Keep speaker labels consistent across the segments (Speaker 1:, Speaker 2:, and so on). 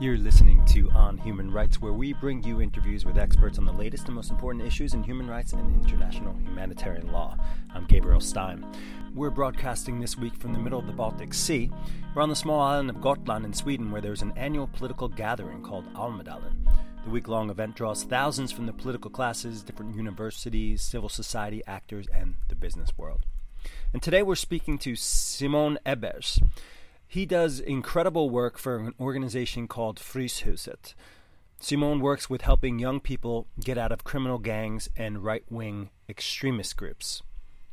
Speaker 1: You're listening to On Human Rights, where we bring you interviews with experts on the latest and most important issues in human rights and international humanitarian law. I'm Gabriel Stein. We're broadcasting this week from the middle of the Baltic Sea. We're on the small island of Gotland in Sweden, where there's an annual political gathering called Almedalen. The week long event draws thousands from the political classes, different universities, civil society actors, and the business world. And today we're speaking to Simon Ebers. He does incredible work for an organization called Fryshuset. Simon works with helping young people get out of criminal gangs and right wing extremist groups.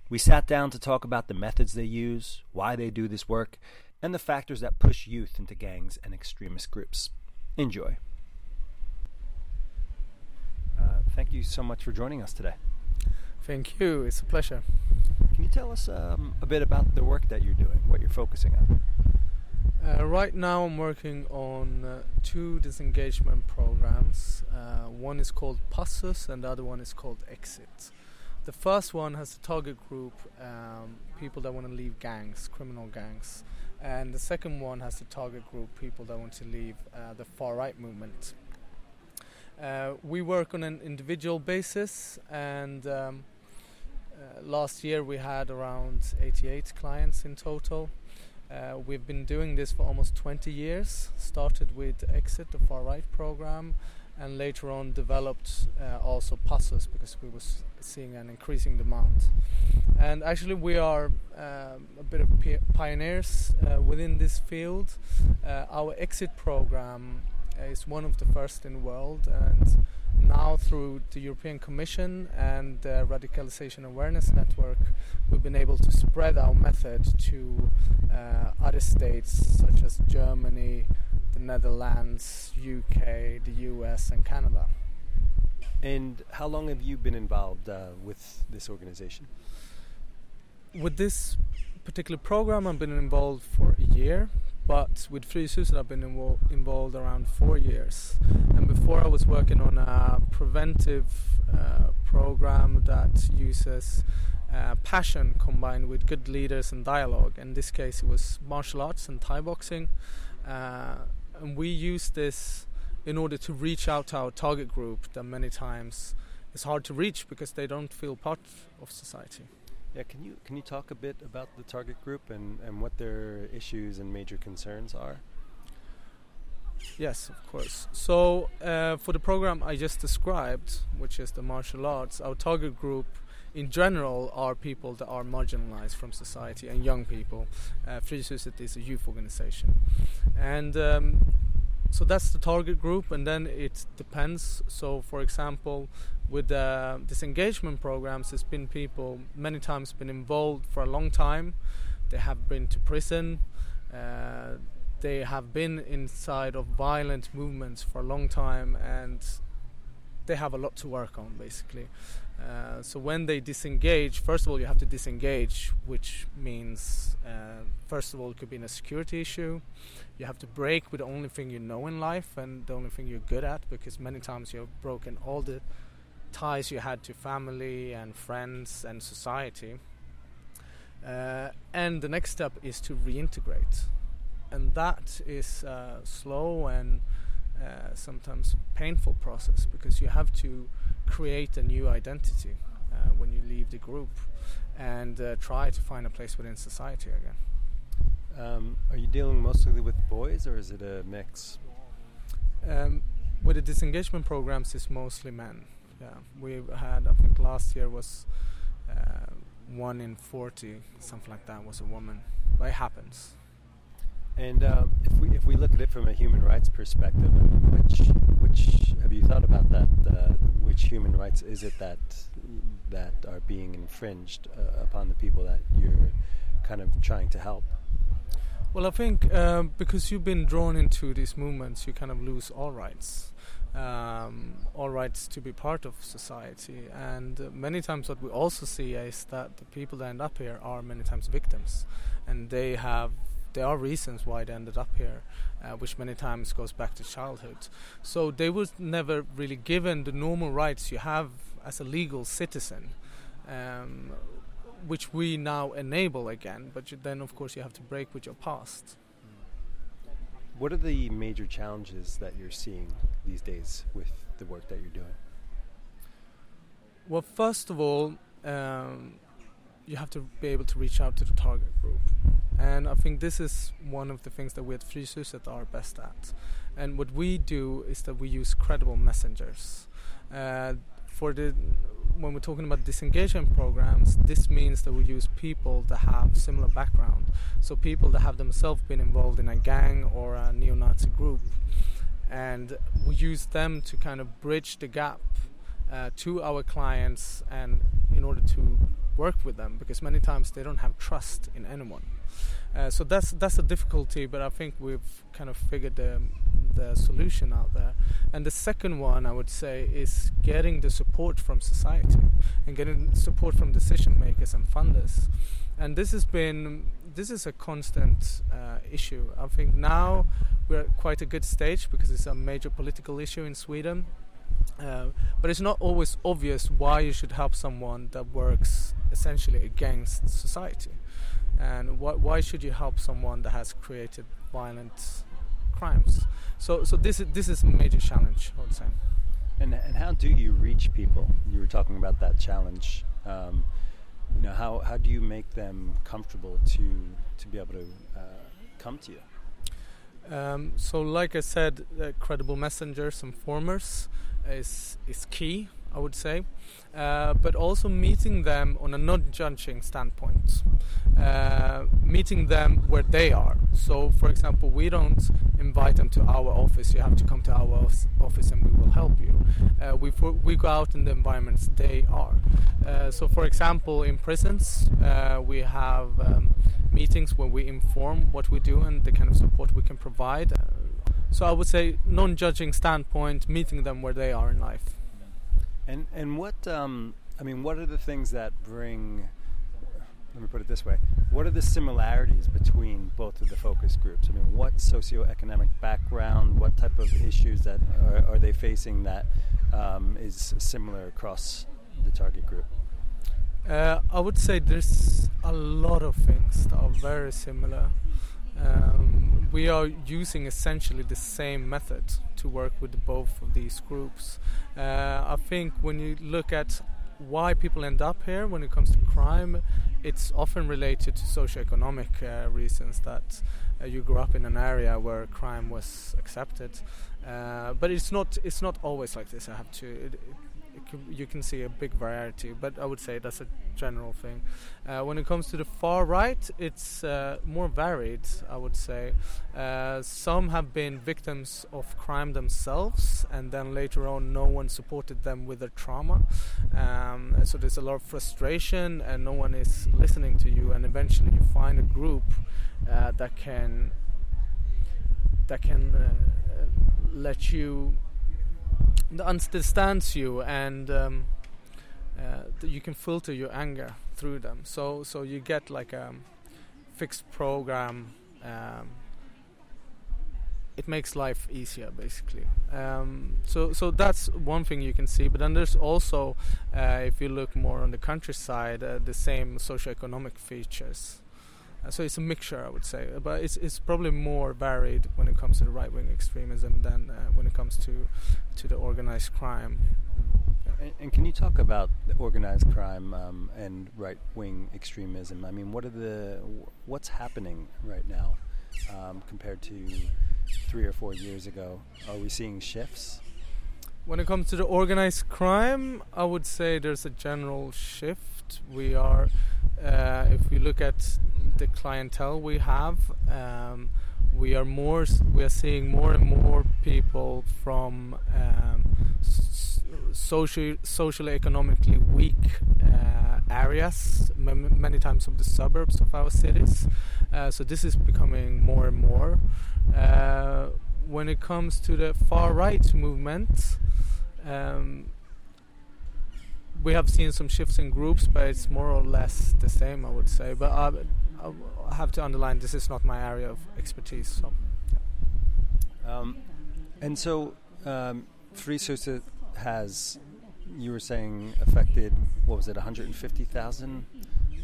Speaker 1: We sat down to talk about the methods they use, why they do this work, and the factors that push youth into gangs and extremist groups. Enjoy. Uh, thank you so much for joining us today.
Speaker 2: Thank you. It's a pleasure.
Speaker 1: Can you tell us um, a bit about the work that you're doing, what you're focusing on?
Speaker 2: Uh, right now, I'm working on uh, two disengagement programs. Uh, one is called Passus, and the other one is called Exit. The first one has a target group um, people that want to leave gangs, criminal gangs, and the second one has a target group people that want to leave uh, the far right movement. Uh, we work on an individual basis, and um, uh, last year we had around 88 clients in total. Uh, we've been doing this for almost 20 years. Started with Exit, the far right program, and later on developed uh, also Passus because we were seeing an increasing demand. And actually, we are um, a bit of pioneers uh, within this field. Uh, our Exit program is one of the first in the world, and now through the European Commission and the Radicalization Awareness Network, we've been able to spread our method to uh, other states such as Germany, the Netherlands, UK, the US, and Canada.
Speaker 1: And how long have you been involved uh, with this organization?
Speaker 2: With this particular program, I've been involved for a year, but with free Fryshuset I've been invo- involved around four years. And before I was working on a preventive uh, program that uses uh, passion combined with good leaders and dialogue. In this case, it was martial arts and Thai boxing. Uh, and we use this in order to reach out to our target group that many times is hard to reach because they don't feel part of society.
Speaker 1: Yeah, can you can you talk a bit about the target group and, and what their issues and major concerns are?
Speaker 2: Yes, of course. So uh, for the program I just described, which is the martial arts, our target group in general are people that are marginalized from society and young people. Uh, Fryshuset is a youth organization, and um, so that's the target group, and then it depends. So, for example, with the disengagement programs, there's been people many times been involved for a long time. They have been to prison. Uh, they have been inside of violent movements for a long time, and they have a lot to work on, basically. Uh, so when they disengage, first of all, you have to disengage, which means, uh, first of all, it could be in a security issue. You have to break with the only thing you know in life and the only thing you're good at, because many times you have broken all the ties you had to family and friends and society. Uh, and the next step is to reintegrate, and that is a slow and uh, sometimes painful process because you have to create a new identity uh, when you leave the group and uh, try to find a place within society again.
Speaker 1: Um, are you dealing mostly with boys or is it a mix?
Speaker 2: Um, with the disengagement programs, it's mostly men yeah we've had i think last year was uh, one in 40 something like that was a woman but it happens
Speaker 1: and uh, if we if we look at it from a human rights perspective, which which have you thought about that? Uh, which human rights is it that that are being infringed uh, upon the people that you're kind of trying to help?
Speaker 2: Well, I think um, because you've been drawn into these movements, you kind of lose all rights um, all rights to be part of society. And uh, many times, what we also see is that the people that end up here are many times victims, and they have there are reasons why they ended up here, uh, which many times goes back to childhood. So they were never really given the normal rights you have as a legal citizen. Um, which we now enable again, but then of course you have to break with your past.
Speaker 1: what are the major challenges that you're seeing these days with the work that you're doing?
Speaker 2: Well, first of all, um, you have to be able to reach out to the target group. And I think this is one of the things that we at Fryshuset are best at. And what we do is that we use credible messengers. Uh, for the when we're talking about disengagement programs, this means that we use people that have similar background. So people that have themselves been involved in a gang or a neo-Nazi group, and we use them to kind of bridge the gap uh, to our clients and in order to work with them because many times they don't have trust in anyone. Uh, so that's that's a difficulty, but I think we've kind of figured the the solution out there. And the second one I would say is getting the support from society and getting support from decision makers and funders. And this has been this is a constant uh, issue. I think now we're at quite a good stage because it's a major political issue in Sweden. Uh, but it's not always obvious why you should help someone that works essentially against society. And wh- why should you help someone that has created violent crimes? So, so this is this is a major challenge, I would say.
Speaker 1: And and how do you reach people? You were talking about that challenge. Um, you know, how how do you make them comfortable to to be able to uh, come to you?
Speaker 2: Um, so, like I said, uh, credible messengers and formers is is key. I would say, uh, but also meeting them on a non-judging standpoint, uh, meeting them where they are. So, for example, we don't invite them to our office. You have to come to our office, and we will help you. Uh, we we go out in the environments they are. Uh, so, for example, in prisons, uh, we have um, meetings where we inform what we do and the kind of support we can provide. So I would say non-judging standpoint, meeting them where they are in life.
Speaker 1: And and what um, I mean, what are the things that bring? Let me put it this way: What are the similarities between both of the focus groups? I mean, what socioeconomic background, what type of issues that are, are they facing that um, is similar across the target group?
Speaker 2: Uh, I would say there's a lot of things that are very similar. Um, we are using essentially the same method to work with both of these groups. Uh, I think when you look at why people end up here when it comes to crime, it's often related to socioeconomic uh, reasons that uh, you grew up in an area where crime was accepted. Uh, but it's not it's not always like this. I have to. It, you can see a big variety, but I would say that's a general thing. Uh, when it comes to the far right, it's uh, more varied, I would say. Uh, some have been victims of crime themselves, and then later on, no one supported them with their trauma. Um, so there's a lot of frustration, and no one is listening to you, and eventually, you find a group uh, that can that can uh, let you understands you and um, uh, you can filter your anger through them. So so you get like a fixed program. Um, it makes life easier, basically. Um, so so that's one thing you can see. But then there's also, uh, if you look more on the countryside, uh, the same socioeconomic features. Uh, so it's a mixture, I would say, but it's it's probably more varied when it comes to the right wing extremism than uh, when it comes to to the organized crime.
Speaker 1: And, and can you talk about the organized crime um, and right wing extremism? I mean, what are the what's happening right now um, compared to three or four years ago? Are we seeing shifts?
Speaker 2: When it comes to the organized crime, I would say there's a general shift. We are, uh, if we look at the clientele we have, um, we are more we are seeing more and more people from um, social socially economically weak uh, areas many times of the suburbs of our cities uh, so this is becoming more and more uh, when it comes to the far right movement um, we have seen some shifts in groups, but it's more or less the same, I would say. But I, I have to underline this is not my area of expertise. So,
Speaker 1: yeah. um, and so, um, Fryshuset has, you were saying, affected what was it, 150,000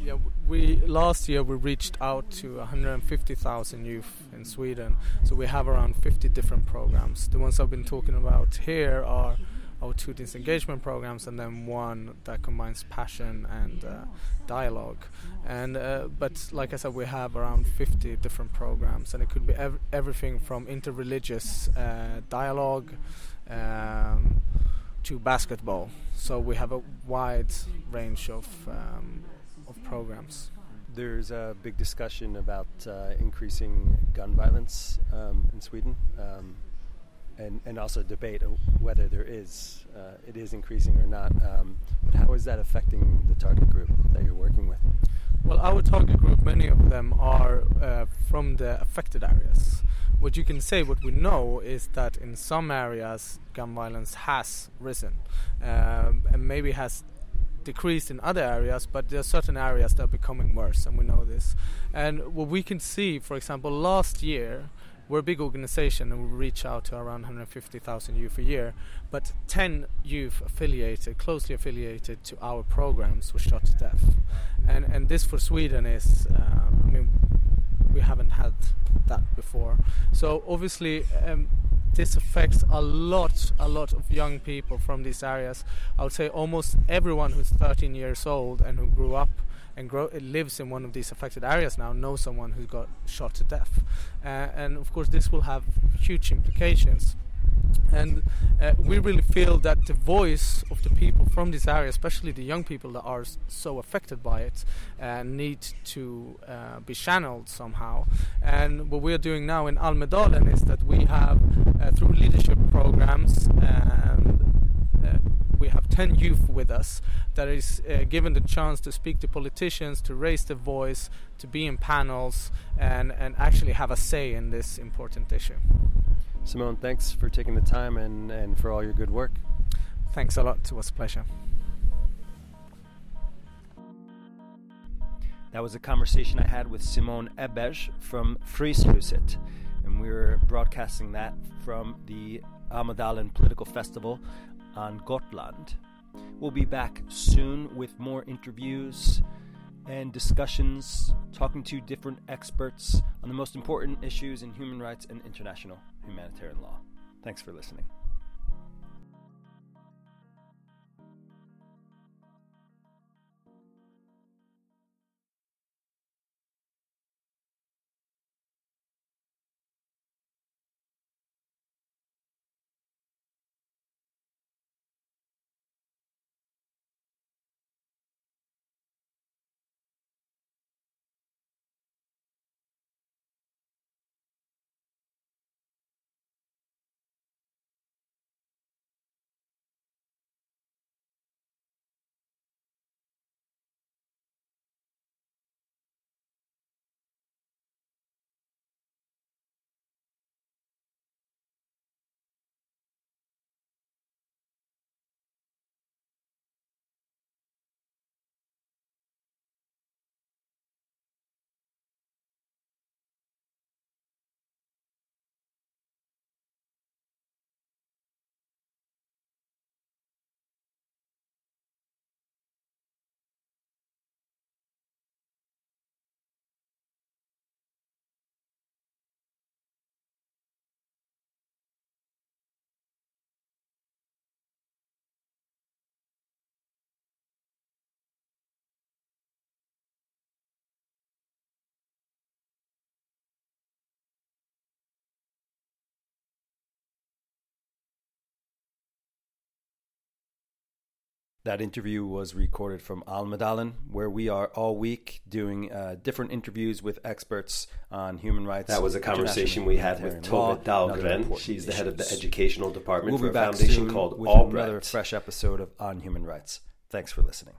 Speaker 2: Yeah, we last year we reached out to 150,000 youth in Sweden. So we have around 50 different programs. The ones I've been talking about here are our two disengagement programs, and then one that combines passion and uh, dialogue. And uh, but like I said, we have around 50 different programs, and it could be ev- everything from interreligious uh, dialogue um, to basketball. So we have a wide range of um, of programs.
Speaker 1: There's a big discussion about uh, increasing gun violence um, in Sweden. And, and also debate whether there is uh, it is increasing or not. Um, but how is that affecting the target group that you're working with?
Speaker 2: Well, our target group, many of them are uh, from the affected areas. What you can say, what we know, is that in some areas gun violence has risen, um, and maybe has decreased in other areas, but there are certain areas that are becoming worse, and we know this. And what we can see, for example, last year we're a big organization and we reach out to around 150,000 youth a year, but 10 youth affiliated, closely affiliated to our programs were shot to death. And, and this for Sweden is, uh, I mean, we haven't had that before. So obviously, um, this affects a lot, a lot of young people from these areas. I would say almost everyone who's 13 years old and who grew up and grow, lives in one of these affected areas now know someone who got shot to death. Uh, and of course, this will have huge implications. And uh, we really feel that the voice of the people from this area, especially the young people that are so affected by it, uh, need to uh, be channeled somehow. And what we are doing now in Almedalen is that we have, uh, through leadership programs and uh, we have 10 youth with us that is uh, given the chance to speak to politicians, to raise their voice, to be in panels, and, and actually have a say in this important issue.
Speaker 1: Simone, thanks for taking the time and, and for all your good work.
Speaker 2: Thanks a lot. It was a pleasure.
Speaker 1: That was a conversation I had with Simone Ebbej from Fryshuset, and we were broadcasting that from the Almedalen Political Festival on Gotland. We'll be back soon with more interviews and discussions, talking to different experts on the most important issues in human rights and international humanitarian law. Thanks for listening. That interview was recorded from Al Almedalen, where we are all week doing uh, different interviews with experts on human rights.
Speaker 3: That was a conversation we had with Tove Dahlgren. She's the head of the educational department
Speaker 1: we'll
Speaker 3: for a foundation called
Speaker 1: with
Speaker 3: Albrecht.
Speaker 1: Another fresh episode of On Human Rights. Thanks for listening.